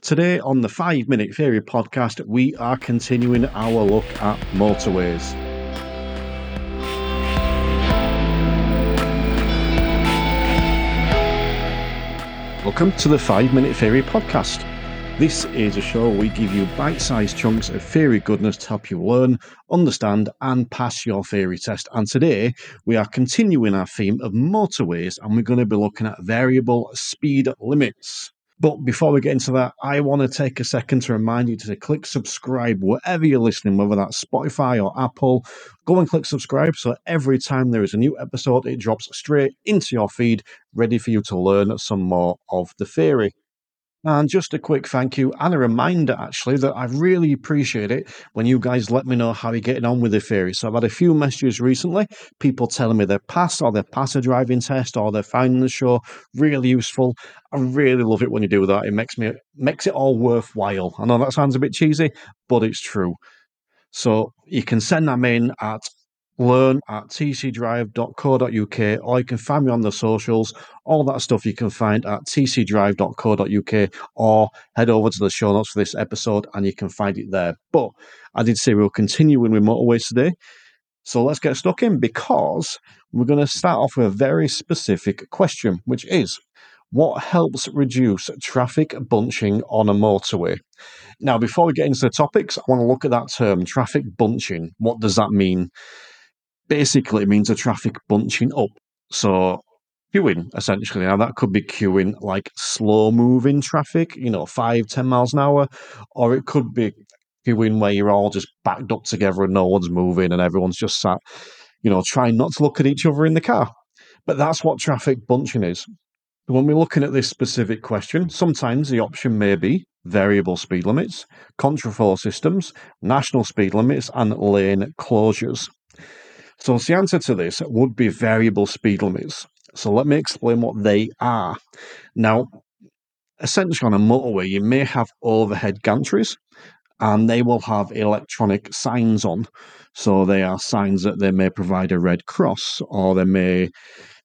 Today on the 5 Minute Theory podcast, we are continuing our look at motorways. Welcome to the 5 Minute Theory podcast. This is a show where we give you bite sized chunks of theory goodness to help you learn, understand, and pass your theory test. And today we are continuing our theme of motorways and we're going to be looking at variable speed limits. But before we get into that, I want to take a second to remind you to click subscribe wherever you're listening, whether that's Spotify or Apple. Go and click subscribe so every time there is a new episode, it drops straight into your feed, ready for you to learn some more of the theory. And just a quick thank you and a reminder, actually, that I really appreciate it when you guys let me know how you're getting on with the theory. So I've had a few messages recently, people telling me they're passed or they've passed a driving test or they're finding the show really useful. I really love it when you do that. It makes me makes it all worthwhile. I know that sounds a bit cheesy, but it's true. So you can send them in at learn at tcdrive.co.uk or you can find me on the socials. All that stuff you can find at tcdrive.co.uk or head over to the show notes for this episode and you can find it there. But I did say we'll continue with motorways today. So let's get stuck in because we're going to start off with a very specific question, which is what helps reduce traffic bunching on a motorway? Now, before we get into the topics, I want to look at that term, traffic bunching. What does that mean? Basically it means a traffic bunching up. So queuing essentially. Now that could be queuing like slow moving traffic, you know, five, ten miles an hour, or it could be queuing where you're all just backed up together and no one's moving and everyone's just sat, you know, trying not to look at each other in the car. But that's what traffic bunching is. When we're looking at this specific question, sometimes the option may be variable speed limits, contraflow systems, national speed limits, and lane closures. So the answer to this would be variable speed limits. So let me explain what they are. Now, essentially on a motorway, you may have overhead gantries and they will have electronic signs on. So they are signs that they may provide a red cross or they may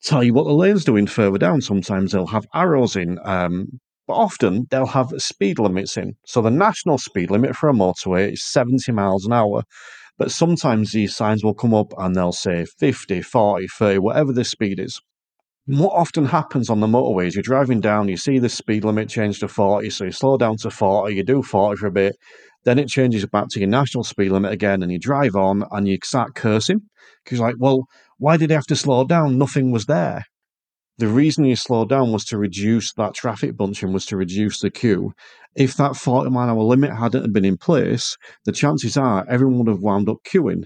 tell you what the lane's doing further down. Sometimes they'll have arrows in. Um, but often they'll have speed limits in. So the national speed limit for a motorway is 70 miles an hour. But sometimes these signs will come up and they'll say 50, 40, 30, whatever the speed is. what often happens on the motorways, you're driving down, you see the speed limit change to 40, so you slow down to 40, you do 40 for a bit, then it changes back to your national speed limit again, and you drive on and you start cursing. Because like, well, why did I have to slow down? Nothing was there. The reason you slowed down was to reduce that traffic bunching, was to reduce the queue. If that 40 mile hour limit hadn't been in place, the chances are everyone would have wound up queuing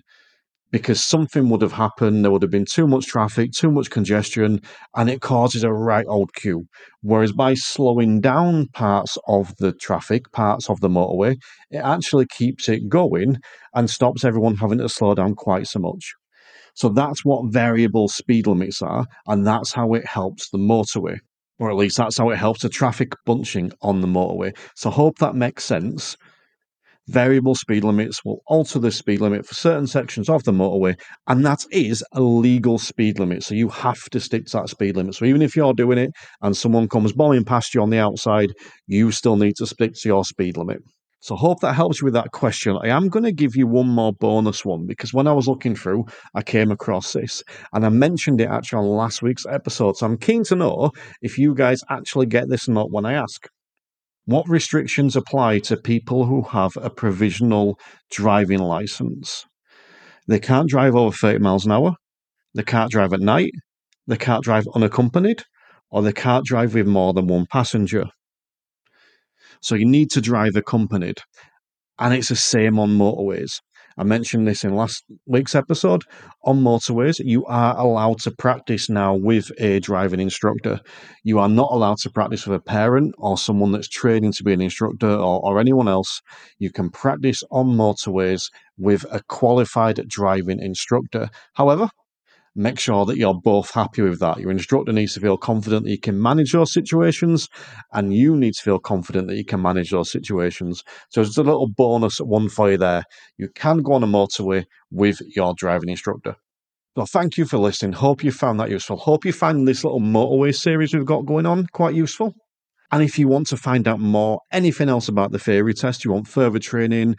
because something would have happened. There would have been too much traffic, too much congestion, and it causes a right old queue. Whereas by slowing down parts of the traffic, parts of the motorway, it actually keeps it going and stops everyone having to slow down quite so much. So that's what variable speed limits are, and that's how it helps the motorway. Or at least that's how it helps the traffic bunching on the motorway. So hope that makes sense. Variable speed limits will alter the speed limit for certain sections of the motorway, and that is a legal speed limit. So you have to stick to that speed limit. So even if you're doing it and someone comes bombing past you on the outside, you still need to stick to your speed limit. So hope that helps you with that question. I am going to give you one more bonus one because when I was looking through, I came across this and I mentioned it actually on last week's episode. So I'm keen to know if you guys actually get this or not when I ask. What restrictions apply to people who have a provisional driving license? They can't drive over 30 miles an hour. They can't drive at night. They can't drive unaccompanied. Or they can't drive with more than one passenger. So you need to drive accompanied. And it's the same on motorways. I mentioned this in last week's episode. On motorways, you are allowed to practice now with a driving instructor. You are not allowed to practice with a parent or someone that's training to be an instructor or, or anyone else. You can practice on motorways with a qualified driving instructor. However, make sure that you're both happy with that. Your instructor needs to feel confident that you can manage those situations, and you need to feel confident that you can manage those situations. So, it's a little bonus one for you there. You can go on a motorway with your driving instructor. So, thank you for listening. Hope you found that useful. Hope you find this little motorway series we've got going on quite useful. And if you want to find out more, anything else about the theory test, you want further training,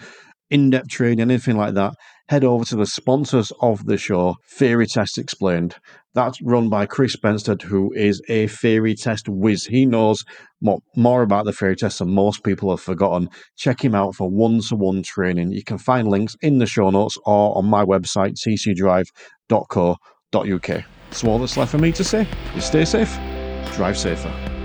in depth training, anything like that, head over to the sponsors of the show, Theory Test Explained. That's run by Chris Benstead, who is a theory test whiz. He knows more, more about the theory test than most people have forgotten. Check him out for one to one training. You can find links in the show notes or on my website, tcdrive.co.uk. That's all that's left for me to say You stay safe, drive safer.